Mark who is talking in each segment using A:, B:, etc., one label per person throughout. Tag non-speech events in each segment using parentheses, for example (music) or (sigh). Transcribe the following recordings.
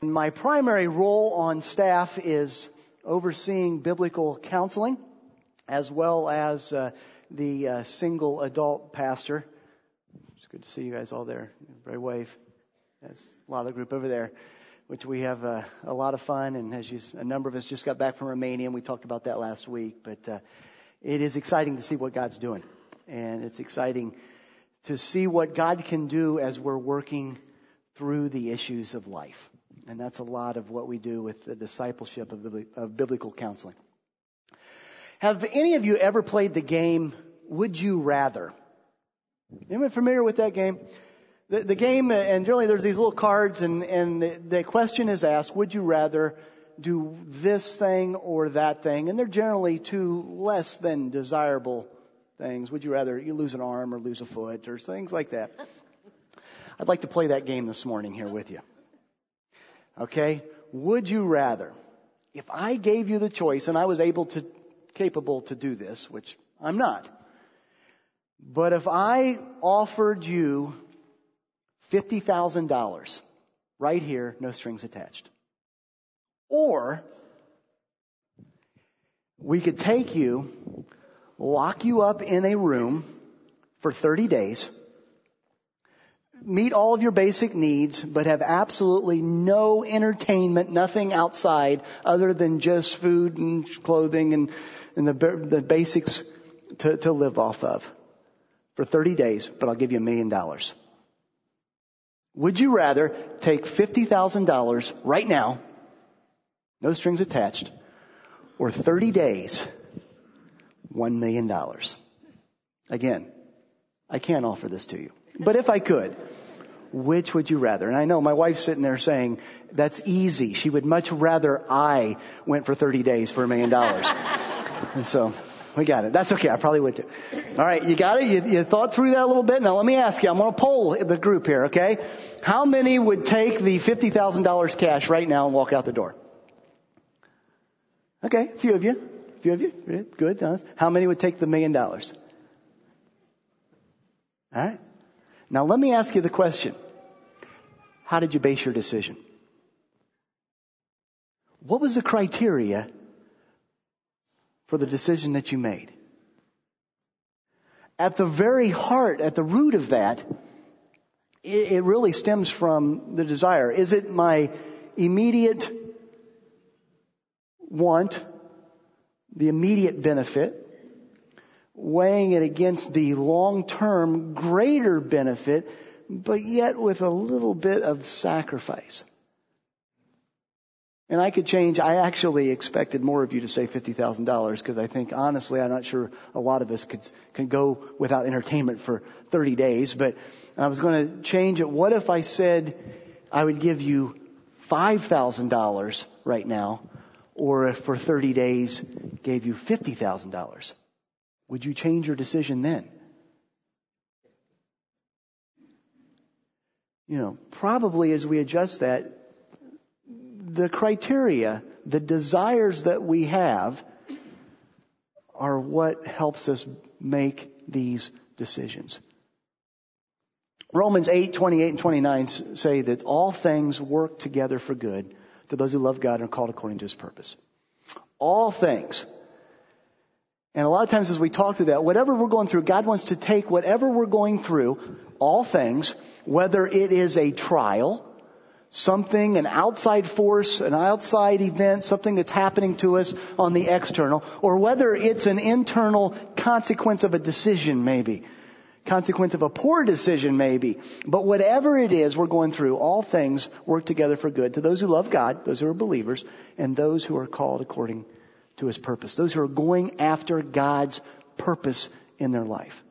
A: My primary role on staff is overseeing biblical counseling as well as uh, the uh, single adult pastor. It's good to see you guys all there. Very wave. That's a lot of the group over there, which we have uh, a lot of fun. And as you, a number of us just got back from Romania, and we talked about that last week. But uh, it is exciting to see what God's doing, and it's exciting to see what God can do as we're working through the issues of life. And that's a lot of what we do with the discipleship of biblical counseling. Have any of you ever played the game, Would You Rather? Anyone familiar with that game? The, the game, uh, and generally there's these little cards and, and the question is asked, would you rather do this thing or that thing? And they're generally two less than desirable things. Would you rather you lose an arm or lose a foot or things like that? I'd like to play that game this morning here with you. Okay? Would you rather, if I gave you the choice and I was able to, capable to do this, which I'm not, but if I offered you $50,000 right here, no strings attached, or we could take you, lock you up in a room for 30 days, meet all of your basic needs, but have absolutely no entertainment, nothing outside other than just food and clothing and, and the, the basics to, to live off of for 30 days, but I'll give you a million dollars. Would you rather take $50,000 right now, no strings attached, or 30 days, $1 million? Again, I can't offer this to you. But if I could, which would you rather? And I know my wife's sitting there saying, that's easy. She would much rather I went for 30 days for a million dollars. (laughs) And so, we got it. That's okay. I probably would too. All right. You got it? You, you thought through that a little bit? Now let me ask you. I'm going to poll the group here, okay? How many would take the $50,000 cash right now and walk out the door? Okay. A few of you. A few of you. Good. How many would take the million dollars? All right. Now let me ask you the question. How did you base your decision? What was the criteria for the decision that you made? At the very heart, at the root of that, it, really stems from the desire. Is it my immediate want, the immediate benefit, weighing it against the long-term greater benefit, but yet with a little bit of sacrifice. And I could change. I actually expected more of you to say $50,000 because I think honestly, I'm not sure a lot of us could, can go without entertainment for 30 days, but I was going to change it. What if I said I would give you $5,000 right now or if for 30 days gave you $50,000? Would you change your decision then? You know, probably as we adjust that, the criteria, the desires that we have are what helps us make these decisions. Romans 8, 28 and 29 say that all things work together for good to those who love God and are called according to his purpose. All things. And a lot of times as we talk through that, whatever we're going through, God wants to take whatever we're going through, all things, whether it is a trial, something, an outside force, an outside event, something that's happening to us on the external, or whether it's an internal consequence of a decision maybe, consequence of a poor decision maybe. But whatever it is we're going through, all things work together for good to those who love God, those who are believers, and those who are called according to his purpose. Those who are going after God's purpose in their life.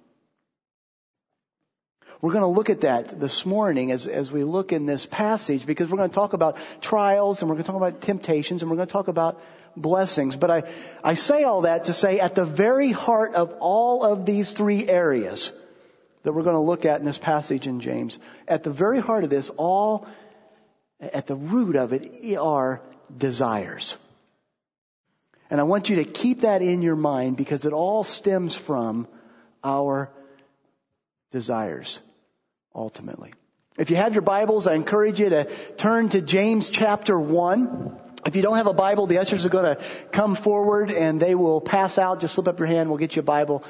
A: We're going to look at that this morning as, as we look in this passage because we're going to talk about trials and we're going to talk about temptations and we're going to talk about blessings. But I, I say all that to say at the very heart of all of these three areas that we're going to look at in this passage in James, at the very heart of this, all, at the root of it are desires. And I want you to keep that in your mind because it all stems from our desires, ultimately. If you have your Bibles, I encourage you to turn to James chapter 1. If you don't have a Bible, the ushers are going to come forward and they will pass out. Just slip up your hand, we'll get you a Bible.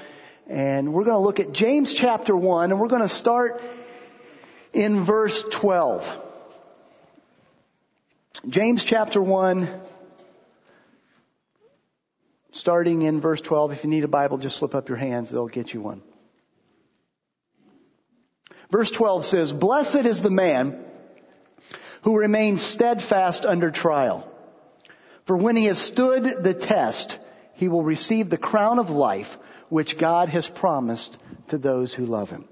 A: And we're going to look at James chapter 1 and we're going to start in verse 12. James chapter 1, starting in verse 12. If you need a Bible, just slip up your hands, they'll get you one. Verse 12 says, Blessed is the man who remains steadfast under trial. For when he has stood the test, he will receive the crown of life which God has promised to those who love him.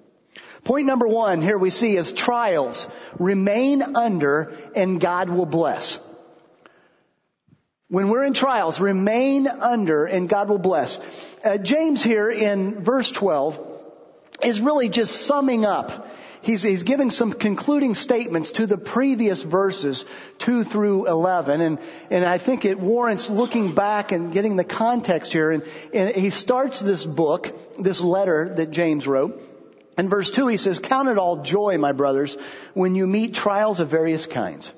A: Point number one here we see is trials remain under and God will bless. When we're in trials, remain under and God will bless. Uh, James here in verse 12 is really just summing up. He's, he's giving some concluding statements to the previous verses 2 through 11 and, and I think it warrants looking back and getting the context here and, and he starts this book, this letter that James wrote in verse 2 he says, Count it all joy, my brothers, when you meet trials of various kinds.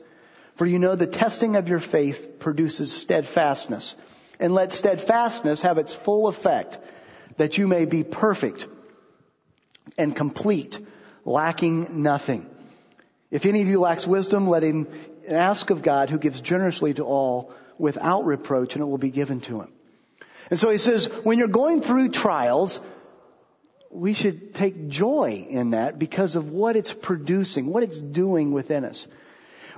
A: For you know the testing of your faith produces steadfastness. And let steadfastness have its full effect, that you may be perfect and complete, lacking nothing. If any of you lacks wisdom, let him ask of God who gives generously to all without reproach and it will be given to him. And so he says, when you're going through trials, we should take joy in that because of what it's producing, what it's doing within us.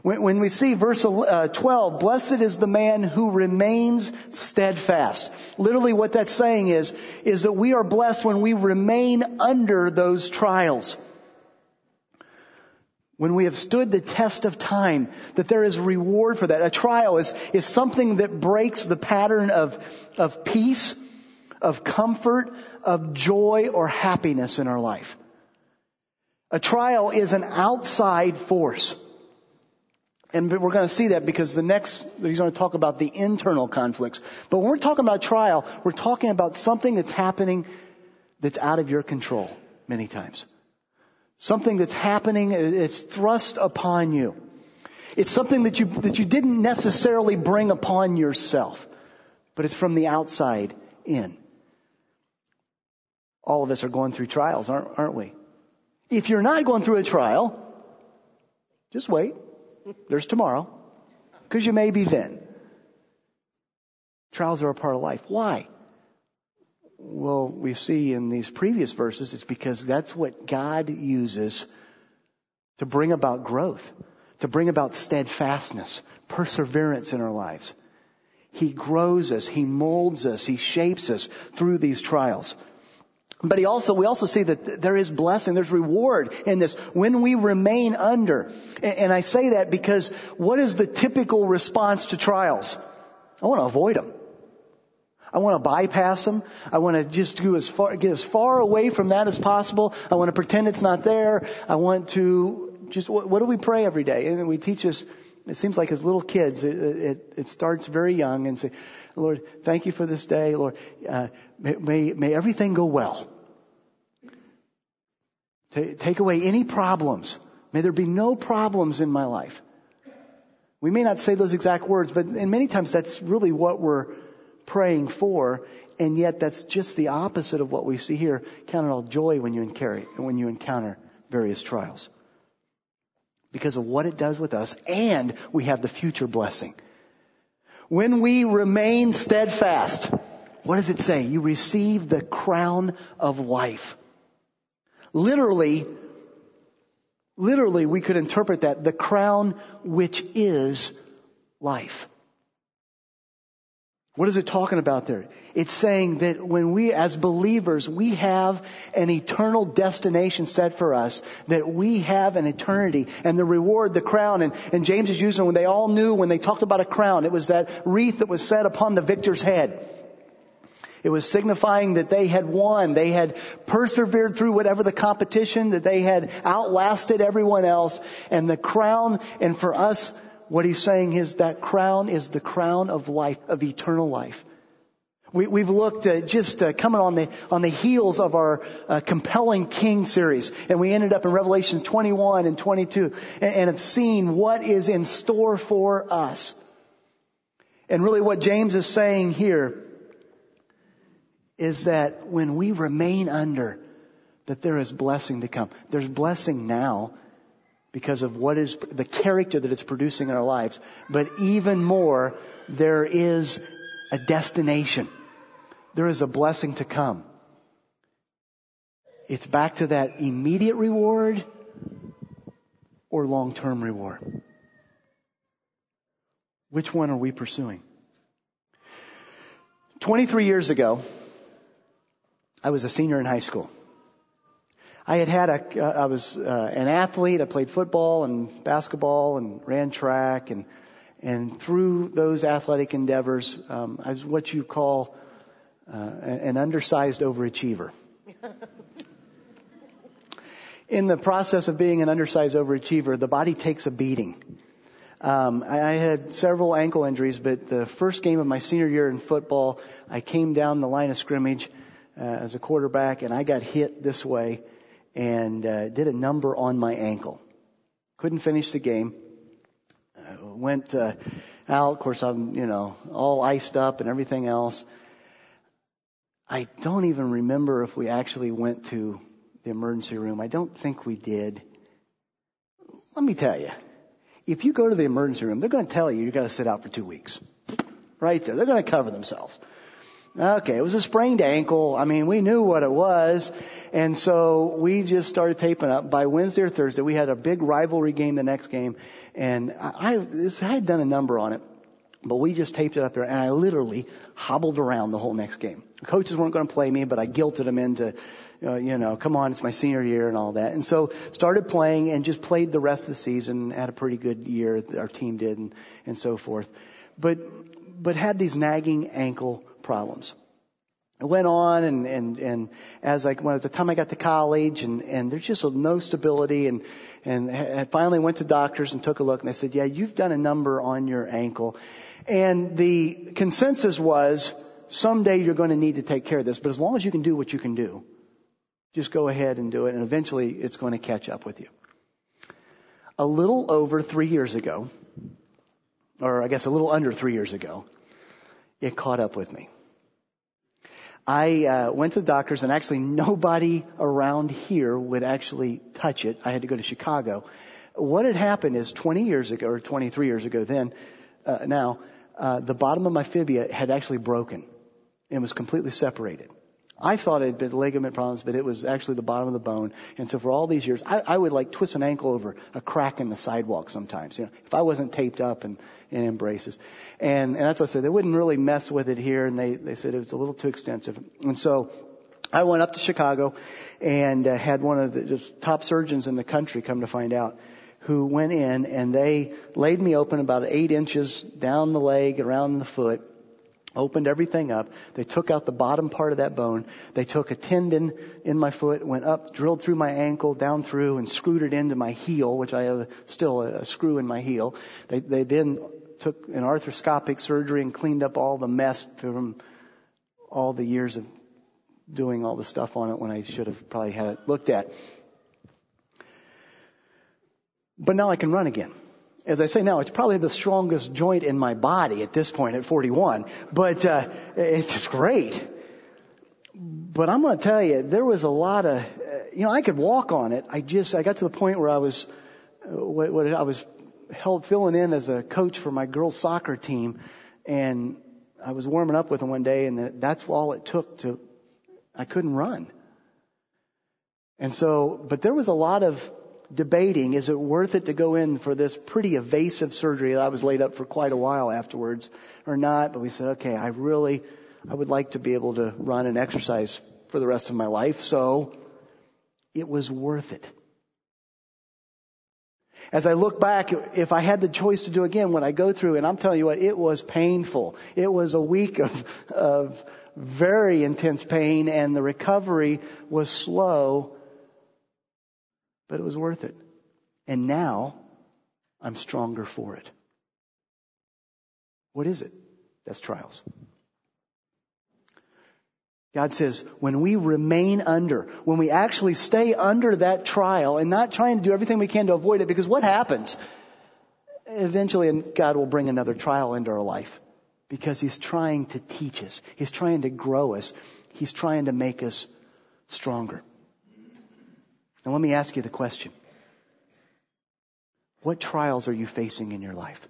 A: When, when we see verse uh, 12, blessed is the man who remains steadfast. Literally what that's saying is, is that we are blessed when we remain under those trials. When we have stood the test of time, that there is reward for that. A trial is, is something that breaks the pattern of, of peace, of comfort, of joy or happiness in our life. A trial is an outside force. And we're going to see that because the next, he's going to talk about the internal conflicts. But when we're talking about trial, we're talking about something that's happening that's out of your control many times. Something that's happening, it's thrust upon you. It's something that you, that you didn't necessarily bring upon yourself, but it's from the outside in all of us are going through trials, aren't, aren't we? If you're not going through a trial, just wait. There's tomorrow. Because you may be then. Trials are a part of life. Why? Well, we see in these previous verses, it's because that's what God uses to bring about growth, to bring about steadfastness, perseverance in our lives. He grows us, He molds us, He shapes us through these trials. But he also, we also see that there is blessing, there's reward in this when we remain under. And I say that because what is the typical response to trials? I want to avoid them. I want to bypass them. I want to just go as far, get as far away from that as possible. I want to pretend it's not there. I want to just, what, what do we pray every day? And we teach us, it seems like as little kids, it, it, it starts very young and say, Lord, thank you for this day. Lord, uh, may, may, everything go well. Take away any problems. May there be no problems in my life. We may not say those exact words, but and many times that's really what we're praying for, and yet that's just the opposite of what we see here. Count it all joy when you encounter when you encounter various trials. Because of what it does with us, and we have the future blessing. When we remain steadfast, what does it say? You receive the crown of life. Literally, literally we could interpret that the crown which is life. What is it talking about there? It's saying that when we, as believers, we have an eternal destination set for us, that we have an eternity and the reward, the crown, and, and James is using when they all knew when they talked about a crown, it was that wreath that was set upon the victor's head. It was signifying that they had won. They had persevered through whatever the competition, that they had outlasted everyone else. And the crown, and for us, what he's saying is that crown is the crown of life, of eternal life. We, have looked at just uh, coming on the on the heels of our uh, compelling King series, and we ended up in Revelation 21 and 22, and, and have seen what is in store for us. And really, what James is saying here is that when we remain under, that there is blessing to come. There's blessing now because of what is the character that it's producing in our lives, but even more, there is a destination there is a blessing to come. It's back to that immediate reward or long-term reward. Which one are we pursuing? 23 years ago, I was a senior in high school. I had had a, uh, I was uh, an athlete. I played football and basketball and ran track and, and through those athletic endeavors, um, I was what you call uh, an undersized overachiever. (laughs) In the process of being an undersized overachiever, the body takes a beating. Um, I, had several ankle injuries, but the first game of my senior year in football, I came down the line of scrimmage uh, as a quarterback, and I got hit this way and uh, did a number on my ankle. Couldn't finish the game. Uh, went uh, out. Of course, I'm you know all iced up and everything else. I don't even remember if we actually went to the emergency room. I don't think we did. Let me tell you, if you go to the emergency room, they're going to tell you you got to sit out for two weeks. Right there. They're going to cover themselves. Okay, it was a sprained ankle. I mean, we knew what it was. And so we just started taping up. By Wednesday or Thursday, we had a big rivalry game the next game. And I, this, I had done a number on it. But we just taped it up there and I literally hobbled around the whole next game. The coaches weren't going to play me, but I guilted them into, uh, you know, come on, it's my senior year and all that. And so started playing and just played the rest of the season, had a pretty good year, our team did and, and so forth. But, but had these nagging ankle problems. I went on and, and, and as I, when at the time I got to college and, and there's just no stability and, and I finally went to doctors and took a look and they said, yeah, you've done a number on your ankle and the consensus was someday you're going to need to take care of this, but as long as you can do what you can do, just go ahead and do it, and eventually it's going to catch up with you. A little over three years ago, or I guess a little under three years ago, it caught up with me. I uh, went to the doctors, and actually nobody around here would actually touch it. I had to go to Chicago. What had happened is 20 years ago, or 23 years ago then, uh, now, uh, the bottom of my fibia had actually broken and was completely separated. I thought it had been ligament problems, but it was actually the bottom of the bone. And so for all these years, I, I would like twist an ankle over a crack in the sidewalk sometimes, you know, if I wasn't taped up and in embraces. And, and that's what I said. They wouldn't really mess with it here, and they, they said it was a little too extensive. And so I went up to Chicago and uh, had one of the top surgeons in the country come to find out who went in and they laid me open about eight inches down the leg, around the foot, opened everything up. They took out the bottom part of that bone. They took a tendon in my foot, went up, drilled through my ankle, down through, and screwed it into my heel, which I have still a, screw in my heel. They, they then took an arthroscopic surgery and cleaned up all the mess from all the years of doing all the stuff on it when I should have probably had it looked at. But now I can run again. As I say now, it's probably the strongest joint in my body at this point at 41, but uh, it's great. But I'm going to tell you, there was a lot of, you know, I could walk on it. I just, I got to the point where I was, uh, what, what I was held filling in as a coach for my girls soccer team, and I was warming up with them one day, and that's all it took to, I couldn't run. And so, but there was a lot of debating, is it worth it to go in for this pretty evasive surgery that I was laid up for quite a while afterwards or not? But we said, okay, I really, I would like to be able to run and exercise for the rest of my life. So it was worth it. As I look back, if I had the choice to do again when I go through, and I'm telling you what, it was painful. It was a week of, of very intense pain and the recovery was slow but it was worth it. And now I'm stronger for it. What is it? That's trials. God says, when we remain under, when we actually stay under that trial and not trying to do everything we can to avoid it, because what happens? Eventually, God will bring another trial into our life because He's trying to teach us. He's trying to grow us. He's trying to make us stronger. Now let me ask you the question. What trials are you facing in your life?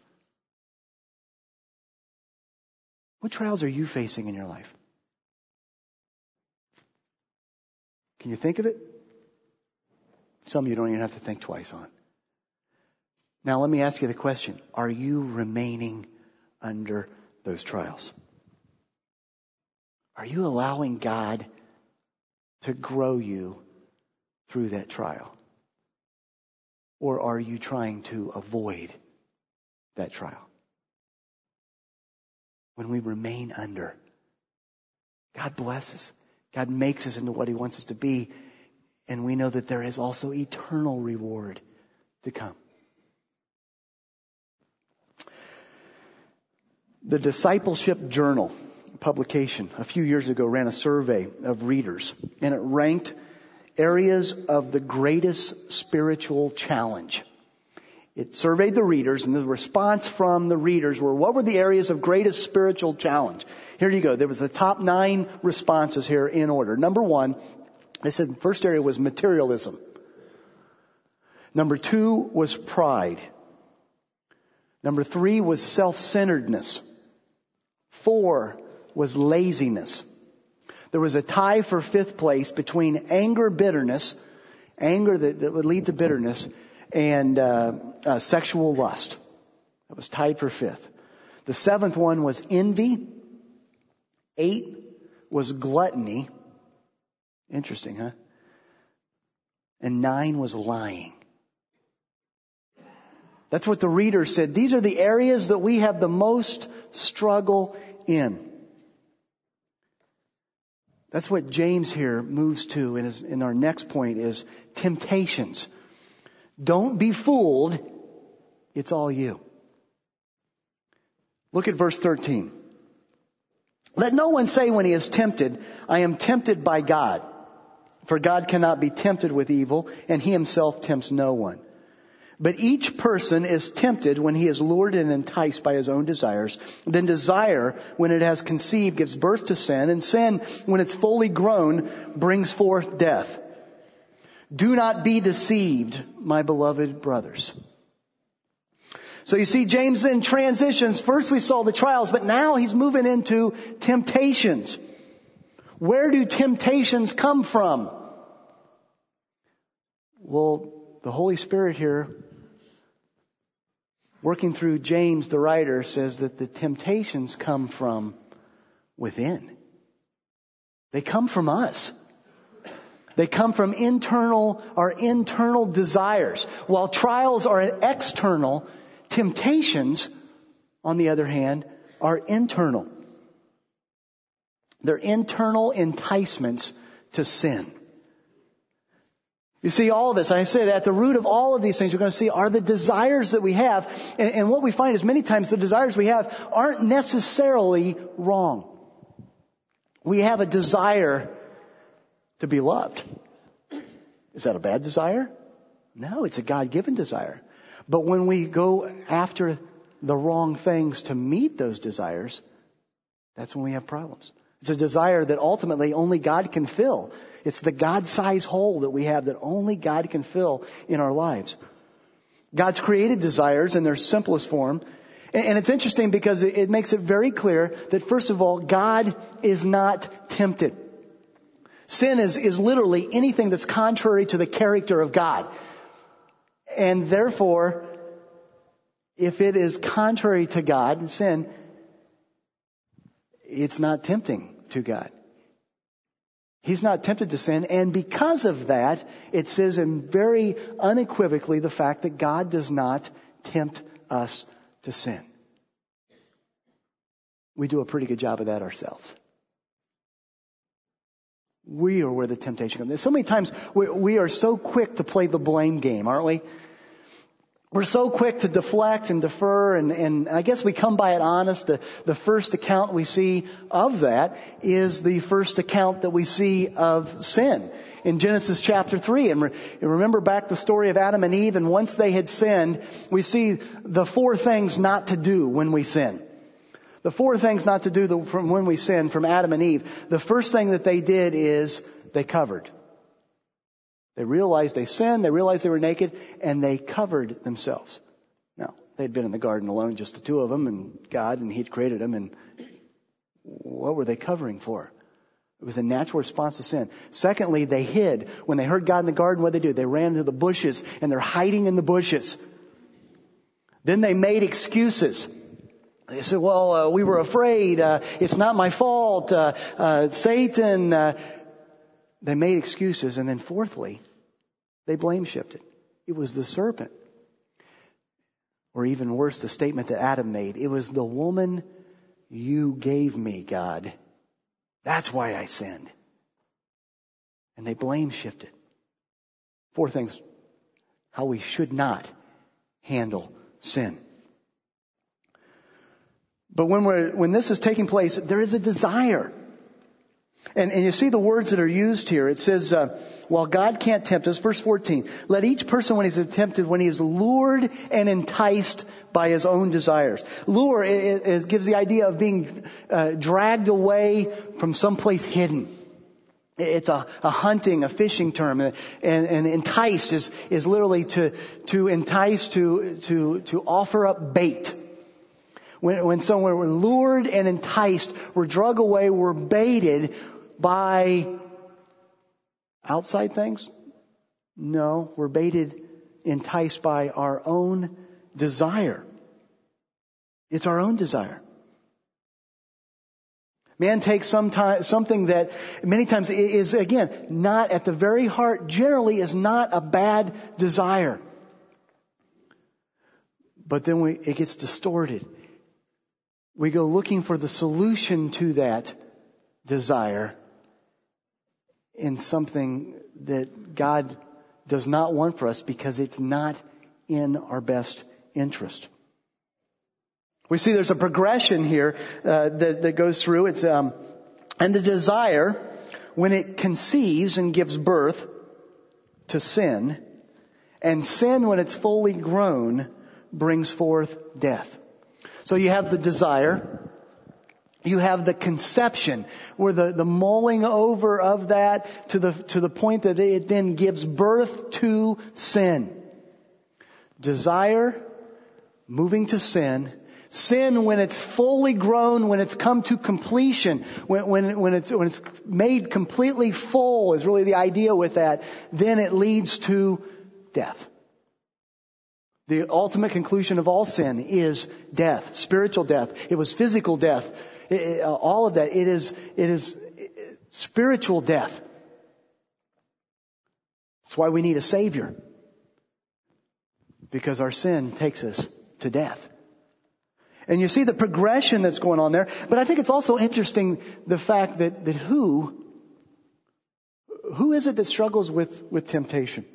A: What trials are you facing in your life? Can you think of it? Some you don't even have to think twice on. Now let me ask you the question. Are you remaining under those trials? Are you allowing God to grow you through that trial? Or are you trying to avoid that trial? When we remain under, God blesses. God makes us into what He wants us to be. And we know that there is also eternal reward to come. The Discipleship Journal publication a few years ago ran a survey of readers and it ranked areas of the greatest spiritual challenge. It surveyed the readers and the response from the readers were what were the areas of greatest spiritual challenge? Here you go. There was the top nine responses here in order. Number one, they said the first area was materialism. Number two was pride. Number three was self-centeredness. Four was laziness. There was a tie for fifth place between anger, bitterness, anger that, that would lead to bitterness, and uh, uh, sexual lust. That was tied for fifth. The seventh one was envy. Eight was gluttony. Interesting, huh? And nine was lying. That's what the reader said. These are the areas that we have the most struggle in. That's what James here moves to in, his, in our next point is temptations. Don't be fooled. It's all you. Look at verse 13. Let no one say when he is tempted, I am tempted by God. For God cannot be tempted with evil, and he himself tempts no one. But each person is tempted when he is lured and enticed by his own desires. Then desire, when it has conceived, gives birth to sin, and sin, when it's fully grown, brings forth death. Do not be deceived, my beloved brothers. So you see, James then transitions. First we saw the trials, but now he's moving into temptations. Where do temptations come from? Well, the Holy Spirit here working through James, the writer, says that the temptations come from within. They come from us. They come from internal, our internal desires. While trials are external, temptations, on the other hand, are internal. They're internal enticements to sin. You see, all of this, I said, at the root of all of these things you're going to see are the desires that we have. And, and what we find is many times the desires we have aren't necessarily wrong. We have a desire to be loved. Is that a bad desire? No, it's a God-given desire. But when we go after the wrong things to meet those desires, that's when we have problems. It's a desire that ultimately only God can fill. It's the God-sized hole that we have that only God can fill in our lives. God's created desires in their simplest form. And it's interesting because it makes it very clear that first of all, God is not tempted. Sin is, is literally anything that's contrary to the character of God. And therefore, if it is contrary to God, sin, it's not tempting to God. He's not tempted to sin, and because of that, it says in very unequivocally the fact that God does not tempt us to sin. We do a pretty good job of that ourselves. We are where the temptation comes. So many times we, we are so quick to play the blame game, aren't we? We're so quick to deflect and defer, and, and I guess we come by it honest. The, the first account we see of that is the first account that we see of sin in Genesis chapter 3. And, re, remember back the story of Adam and Eve, and once they had sinned, we see the four things not to do when we sin. The four things not to do the, from when we sin from Adam and Eve. The first thing that they did is they covered. They realized they sinned, they realized they were naked, and they covered themselves. Now, they'd been in the garden alone, just the two of them, and God, and He'd created them, and what were they covering for? It was a natural response to sin. Secondly, they hid. When they heard God in the garden, what did they do? They ran into the bushes, and they're hiding in the bushes. Then they made excuses. They said, well, uh, we were afraid. Uh, it's not my fault. Uh, uh Satan. Uh, they made excuses. And then fourthly, they blame shifted. It was the serpent. Or even worse, the statement that Adam made. It was the woman you gave me, God. That's why I sinned. And they blame shifted. Four things. How we should not handle sin. But when we're, when this is taking place, there is a desire. And, and you see the words that are used here. It says, uh, while God can't tempt us, verse 14, let each person when he's tempted, when he is lured and enticed by his own desires. Lure gives the idea of being uh, dragged away from someplace hidden. It's a, a, hunting, a fishing term, and, and enticed is, is literally to, to entice, to, to, to offer up bait. When, when someone were lured and enticed, were drug away, were baited by outside things? No, we're baited, enticed by our own desire. It's our own desire. Man takes some time, something that many times is, again, not at the very heart, generally is not a bad desire. But then we, it gets distorted. We go looking for the solution to that desire in something that God does not want for us because it's not in our best interest. We see there's a progression here uh, that, that, goes through. It's um, and the desire when it conceives and gives birth to sin, and sin when it's fully grown brings forth death. So you have the desire, you have the conception, where the, the mulling over of that to the, to the point that it then gives birth to sin. Desire, moving to sin, Sin, when it's fully grown, when it's come to completion, when, when, when, it's, when it's made completely full is really the idea with that, then it leads to death. The ultimate conclusion of all sin is death, spiritual death. It was physical death. It, it, uh, all of that. It is, it is spiritual death. That's why we need a Savior. Because our sin takes us to death. And you see the progression that's going on there. But I think it's also interesting the fact that, that who, who is it that struggles with, with temptation?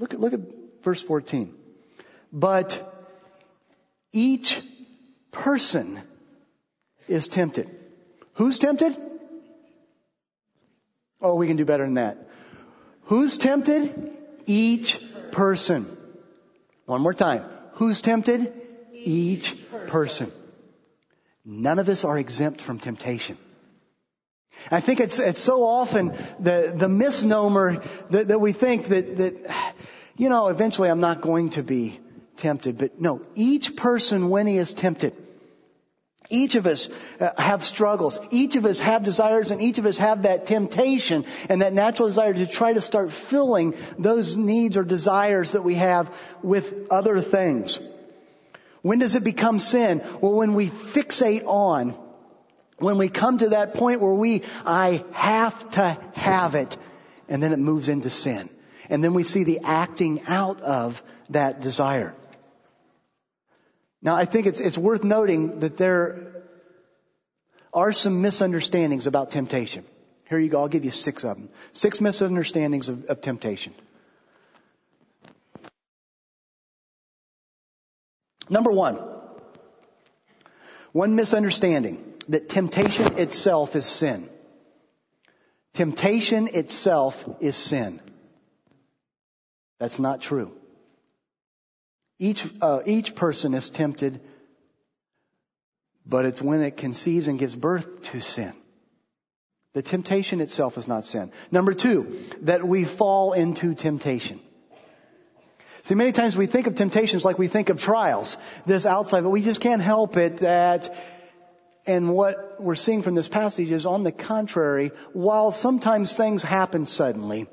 A: Look at, look at verse 14. But each person is tempted. Who's tempted? Oh, we can do better than that. Who's tempted? Each person. One more time. Who's tempted? Each person. None of us are exempt from temptation. I think it's, it's so often the, the misnomer that, that we think that, that, you know, eventually I'm not going to be tempted. But no, each person when he is tempted, each of us uh, have struggles. Each of us have desires and each of us have that temptation and that natural desire to try to start filling those needs or desires that we have with other things. When does it become sin? Well, when we fixate on, when we come to that point where we, I have to have it, and then it moves into sin. And then we see the acting out of that desire. Now, I think it's, it's worth noting that there are some misunderstandings about temptation. Here you go. I'll give you six of them. Six misunderstandings of, of temptation. Number one, one misunderstanding that temptation itself is sin. Temptation itself is sin. That's not true. Each, uh, each person is tempted, but it's when it conceives and gives birth to sin. The temptation itself is not sin. Number two, that we fall into temptation. See, many times we think of temptations like we think of trials, this outside, but we just can't help it that, and what we're seeing from this passage is on the contrary, while sometimes things happen suddenly,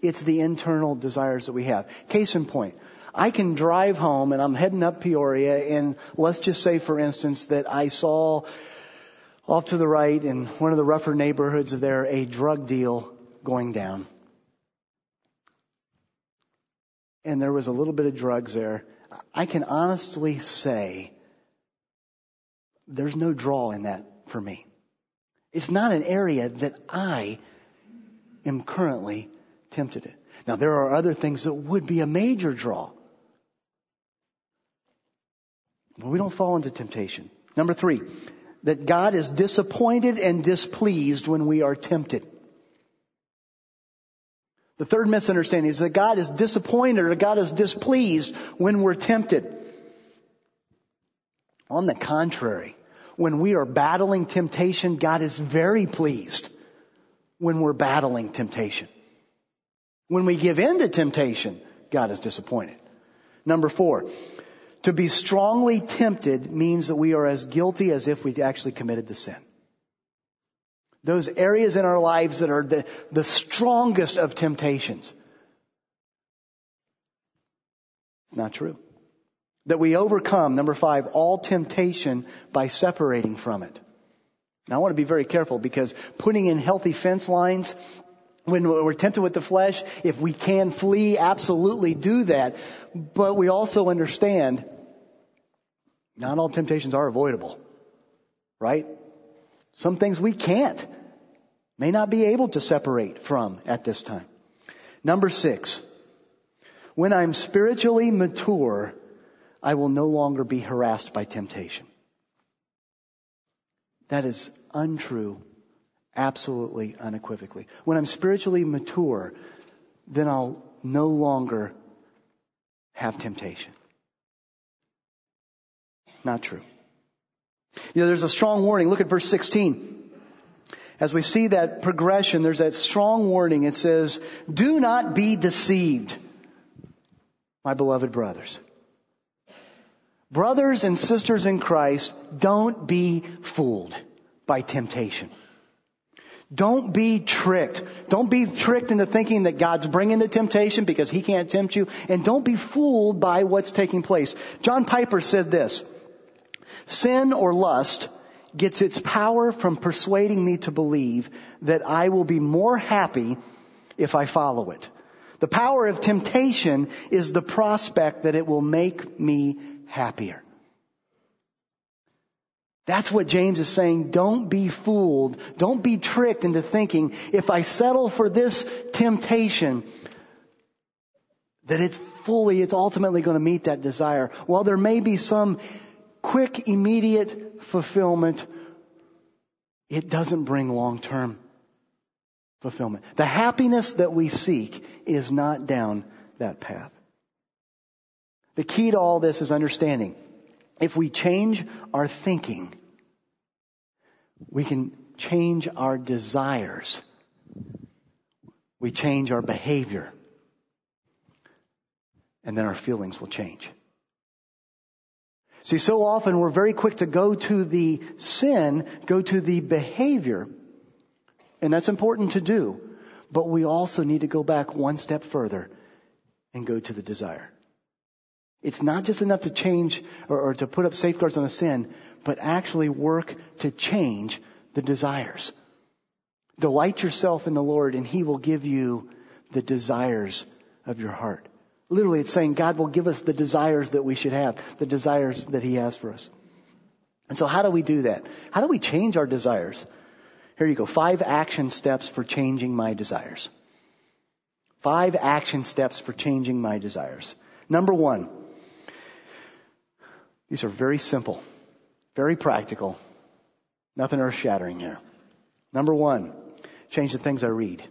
A: it's the internal desires that we have. Case in point, I can drive home and I'm heading up Peoria and let's just say for instance that I saw off to the right in one of the rougher neighborhoods of there a drug deal going down. and there was a little bit of drugs there, I can honestly say there's no draw in that for me. It's not an area that I am currently tempted in. Now there are other things that would be a major draw. We don't fall into temptation. Number three, that God is disappointed and displeased when we are tempted. The third misunderstanding is that God is disappointed or God is displeased when we're tempted. On the contrary, when we are battling temptation, God is very pleased when we're battling temptation. When we give in to temptation, God is disappointed. Number four, to be strongly tempted means that we are as guilty as if we actually committed the sin. Those areas in our lives that are the, the strongest of temptations. It's not true. That we overcome, number five, all temptation by separating from it. Now I want to be very careful because putting in healthy fence lines when we're tempted with the flesh, if we can flee, absolutely do that. But we also understand not all temptations are avoidable. Right? Some things we can't, may not be able to separate from at this time. Number six, when I'm spiritually mature, I will no longer be harassed by temptation. That is untrue, absolutely unequivocally. When I'm spiritually mature, then I'll no longer have temptation. Not true. You know, there's a strong warning. Look at verse 16. As we see that progression, there's that strong warning. It says, do not be deceived, my beloved brothers. Brothers and sisters in Christ, don't be fooled by temptation. Don't be tricked. Don't be tricked into thinking that God's bringing the temptation because He can't tempt you. And don't be fooled by what's taking place. John Piper said this, sin or lust gets its power from persuading me to believe that I will be more happy if I follow it. The power of temptation is the prospect that it will make me happier. That's what James is saying. Don't be fooled. Don't be tricked into thinking if I settle for this temptation, that it's fully, it's ultimately going to meet that desire. While there may be some quick, immediate fulfillment, it doesn't bring long-term fulfillment. The happiness that we seek is not down that path. The key to all this is understanding. If we change our thinking, we can change our desires. We change our behavior. And then our feelings will change. See, so often we're very quick to go to the sin, go to the behavior, and that's important to do. But we also need to go back one step further and go to the desire. It's not just enough to change or, or to put up safeguards on the sin, but actually work to change the desires. Delight yourself in the Lord and He will give you the desires of your heart. Literally, it's saying God will give us the desires that we should have, the desires that He has for us. And so how do we do that? How do we change our desires? Here you go. Five action steps for changing my desires. Five action steps for changing my desires. Number one, These are very simple, very practical, nothing earth shattering here. Number one, change the things I read.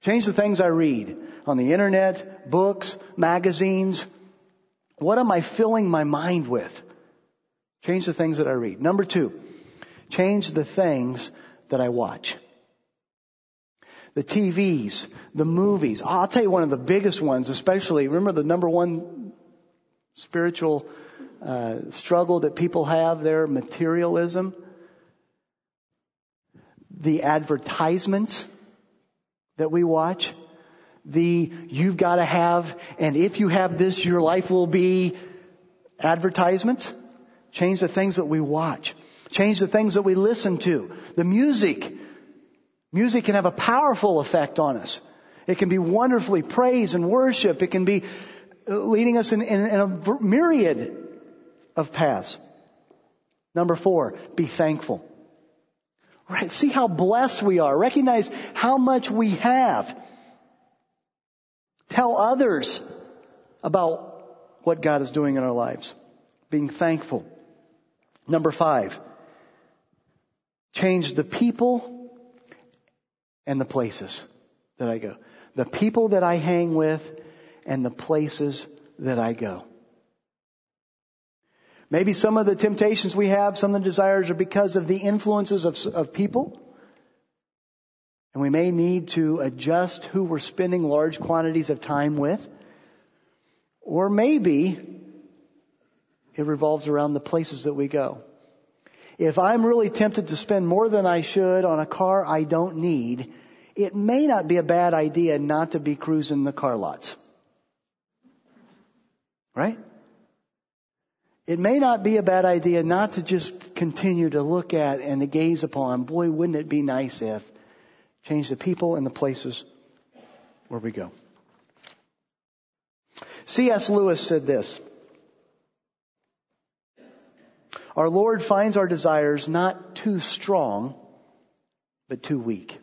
A: Change the things I read on the internet, books, magazines. What am I filling my mind with? Change the things that I read. Number two, change the things that I watch. The TVs, the movies. I'll tell you one of the biggest ones, especially, remember the number one spiritual uh, struggle that people have there, materialism. The advertisements that we watch. The you've got to have, and if you have this, your life will be advertisements. Change the things that we watch. Change the things that we listen to. The music. Music can have a powerful effect on us. It can be wonderfully praise and worship. It can be leading us in, in, in a myriad of paths. Number four, be thankful. Right? See how blessed we are. Recognize how much we have. Tell others about what God is doing in our lives. Being thankful. Number five, change the people and the places that I go. The people that I hang with and the places that I go. Maybe some of the temptations we have, some of the desires are because of the influences of, of people. And we may need to adjust who we're spending large quantities of time with. Or maybe it revolves around the places that we go. If I'm really tempted to spend more than I should on a car I don't need, it may not be a bad idea not to be cruising the car lots. Right? It may not be a bad idea not to just continue to look at and to gaze upon, boy, wouldn't it be nice if, change the people and the places where we go. C.S. Lewis said this, Our Lord finds our desires not too strong, but too weak.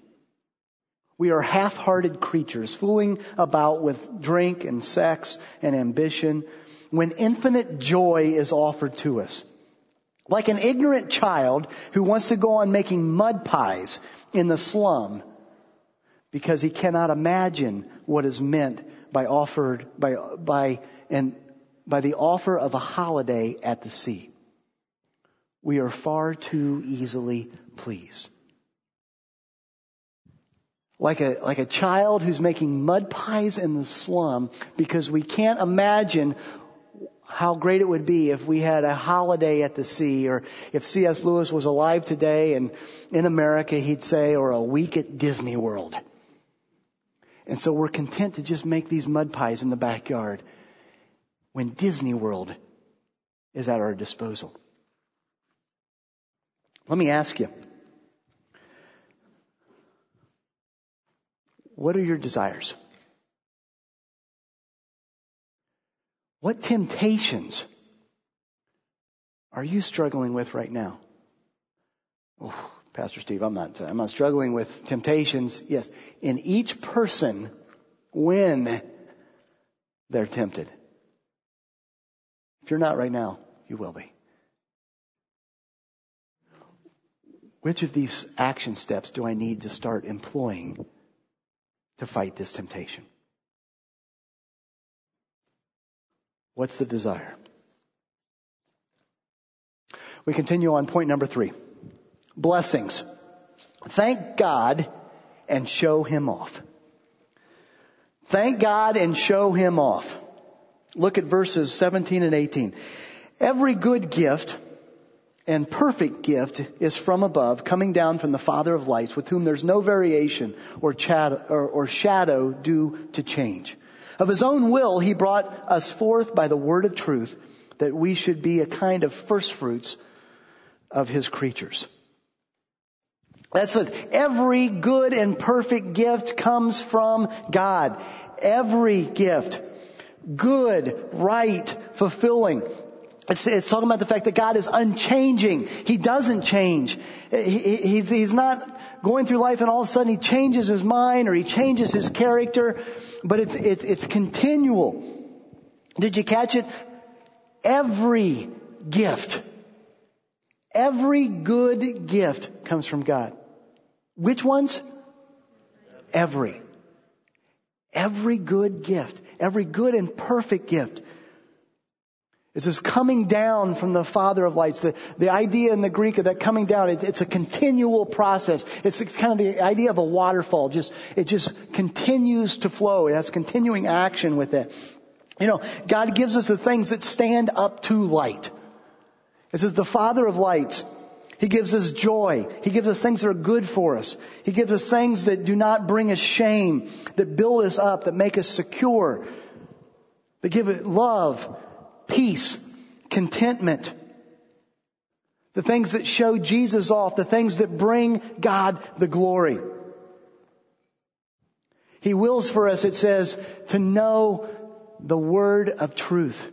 A: We are half-hearted creatures, fooling about with drink and sex and ambition, when infinite joy is offered to us. Like an ignorant child who wants to go on making mud pies in the slum because he cannot imagine what is meant by offered by by and by the offer of a holiday at the sea. We are far too easily pleased. Like a, like a child who's making mud pies in the slum because we can't imagine how great it would be if we had a holiday at the sea, or if C.S. Lewis was alive today and in America, he'd say, or a week at Disney World. And so we're content to just make these mud pies in the backyard when Disney World is at our disposal. Let me ask you, what are your desires? What temptations are you struggling with right now? Oh, Pastor Steve, I'm not, I'm not struggling with temptations. Yes, in each person when they're tempted. If you're not right now, you will be. Which of these action steps do I need to start employing to fight this temptation? What's the desire? We continue on point number three. Blessings. Thank God and show Him off. Thank God and show Him off. Look at verses 17 and 18. Every good gift and perfect gift is from above, coming down from the Father of lights, with whom there's no variation or, shadow due to change. Of his own will, he brought us forth by the word of truth that we should be a kind of first fruits of his creatures. That's what every good and perfect gift comes from God. Every gift. Good, right, fulfilling. It's, it's, talking about the fact that God is unchanging. He doesn't change. He, he, he's not going through life and all of a sudden he changes his mind or he changes his character, but it's, it's, it's continual. Did you catch it? Every gift, every good gift comes from God. Which ones? Every. Every good gift, every good and perfect gift is this coming down from the Father of lights. The, the idea in the Greek of that coming down, it, it's a continual process. It's, it's kind of the idea of a waterfall. Just, it just continues to flow. It has continuing action with it. You know, God gives us the things that stand up to light. It says the Father of lights. He gives us joy. He gives us things that are good for us. He gives us things that do not bring us shame, that build us up, that make us secure, that give it love, peace, contentment. The things that show Jesus off, the things that bring God the glory. He wills for us, it says, to know the word of truth.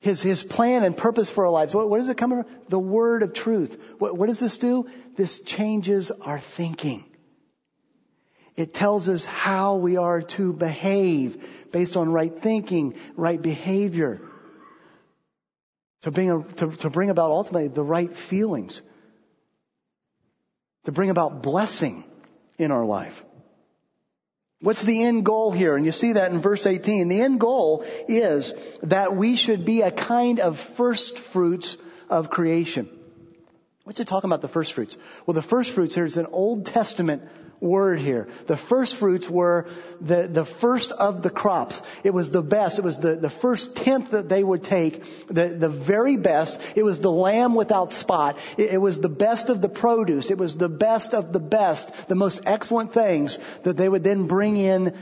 A: His, his plan and purpose for our lives. What, what does it come from? The word of truth. What, what does this do? This changes our thinking. It tells us how we are to behave based on right thinking, right behavior. To bring, a, to, to bring about ultimately the right feelings. To bring about blessing in our life. What's the end goal here? And you see that in verse 18. The end goal is that we should be a kind of first fruits of creation. What's it talking about the first fruits? Well, the first fruits here is an Old Testament word here. The first fruits were the, the first of the crops. It was the best. It was the, the first tenth that they would take, the, the very best. It was the lamb without spot. It, it was the best of the produce. It was the best of the best, the most excellent things that they would then bring in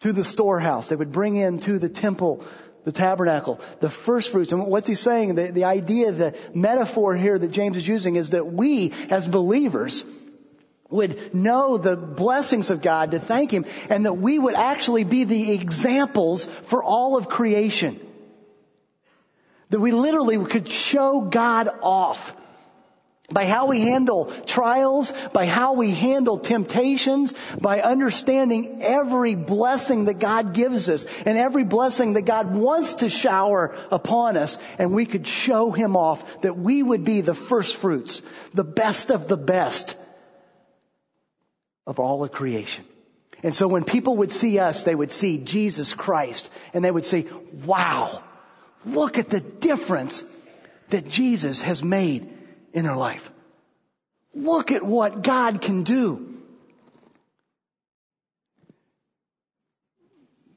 A: to the storehouse. They would bring in to the temple the tabernacle, the first fruits. And what's he saying? The, the idea, the metaphor here that James is using is that we as believers would know the blessings of God to thank Him and that we would actually be the examples for all of creation. That we literally could show God off by how we handle trials, by how we handle temptations, by understanding every blessing that God gives us and every blessing that God wants to shower upon us and we could show Him off that we would be the first fruits, the best of the best of all of creation. And so when people would see us, they would see Jesus Christ and they would say, wow, look at the difference that Jesus has made in their life. Look at what God can do.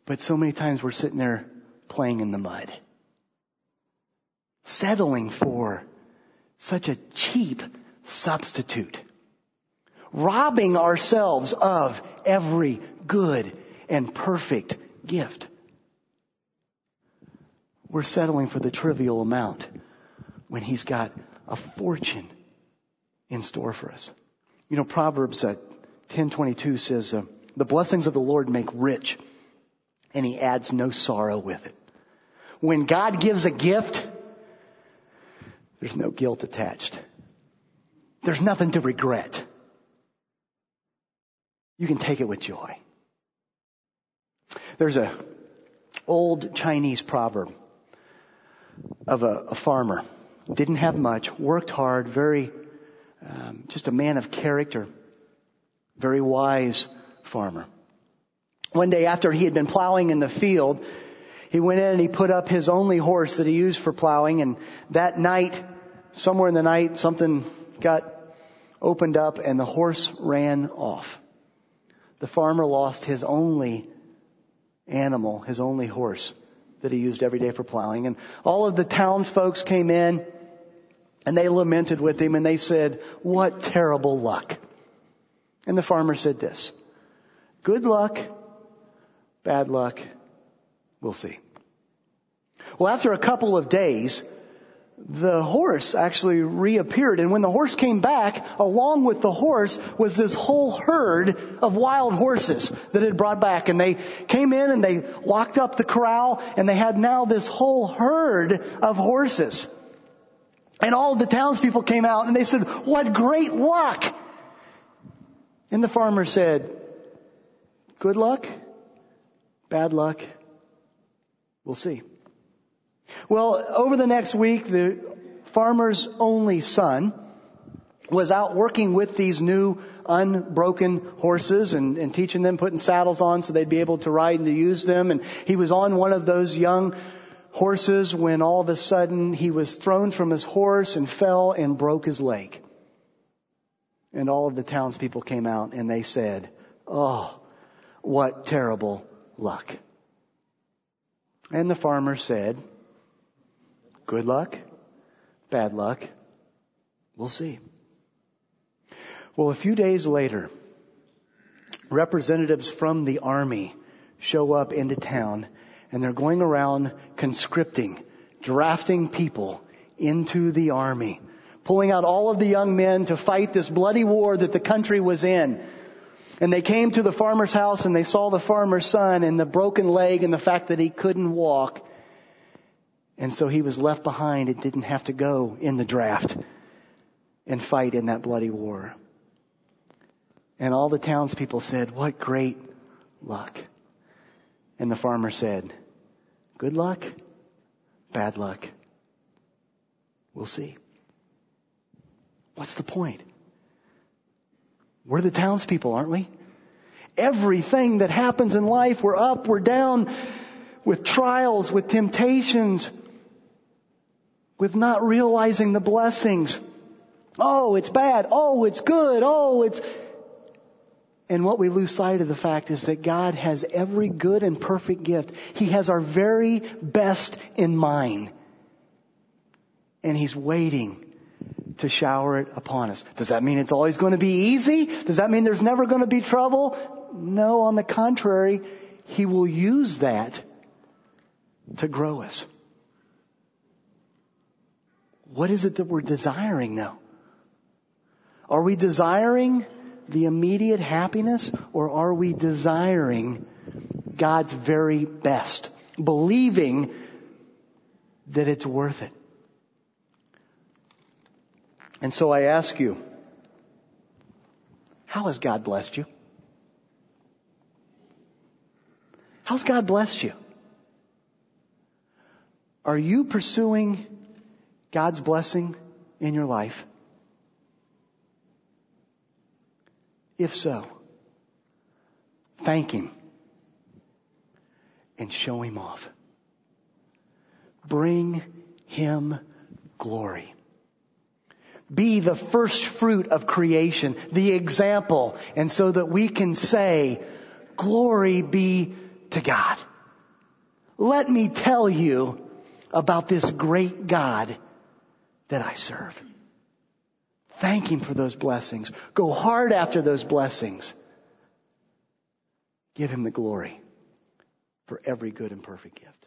A: But so many times we're sitting there playing in the mud, settling for such a cheap substitute robbing ourselves of every good and perfect gift. We're settling for the trivial amount when he's got a fortune in store for us. You know, Proverbs uh, 1022 says, uh, the blessings of the Lord make rich and he adds no sorrow with it. When God gives a gift, there's no guilt attached. There's nothing to regret you can take it with joy. There's a old Chinese proverb of a, a farmer. Didn't have much, worked hard, very, um, just a man of character, very wise farmer. One day after he had been plowing in the field, he went in and he put up his only horse that he used for plowing and that night, somewhere in the night, something got opened up and the horse ran off the farmer lost his only animal, his only horse that he used every day for plowing. And all of the townsfolk came in and they lamented with him and they said, what terrible luck. And the farmer said this, good luck, bad luck, we'll see. Well, after a couple of days, the horse actually reappeared. And when the horse came back, along with the horse was this whole herd of wild horses that had brought back. And they came in and they locked up the corral and they had now this whole herd of horses. And all the townspeople came out and they said, what great luck! And the farmer said, good luck, bad luck, We'll see. Well, over the next week, the farmer's only son was out working with these new unbroken horses and, and, teaching them putting saddles on so they'd be able to ride and to use them. And he was on one of those young horses when all of a sudden he was thrown from his horse and fell and broke his leg. And all of the townspeople came out and they said, Oh, what terrible luck. And the farmer said, Good luck, bad luck, we'll see. Well, a few days later, representatives from the army show up into town and they're going around conscripting, drafting people into the army, pulling out all of the young men to fight this bloody war that the country was in. And they came to the farmer's house and they saw the farmer's son and the broken leg and the fact that he couldn't walk. And so he was left behind and didn't have to go in the draft and fight in that bloody war. And all the townspeople said, what great luck. And the farmer said, good luck, bad luck. We'll see. What's the point? We're the townspeople, aren't we? Everything that happens in life, we're up, we're down, with trials, with temptations, with not realizing the blessings. Oh, it's bad. Oh, it's good. Oh, it's, and what we lose sight of the fact is that God has every good and perfect gift. He has our very best in mind. And He's waiting to shower it upon us. Does that mean it's always going to be easy? Does that mean there's never going to be trouble? No, on the contrary, He will use that to grow us. What is it that we're desiring now? Are we desiring the immediate happiness or are we desiring God's very best? Believing that it's worth it. And so I ask you, how has God blessed you? How's God blessed you? Are you pursuing God's blessing in your life? If so, thank Him and show Him off. Bring Him glory. Be the first fruit of creation, the example, and so that we can say, glory be to God. Let me tell you about this great God that I serve. Thank Him for those blessings. Go hard after those blessings. Give Him the glory for every good and perfect gift.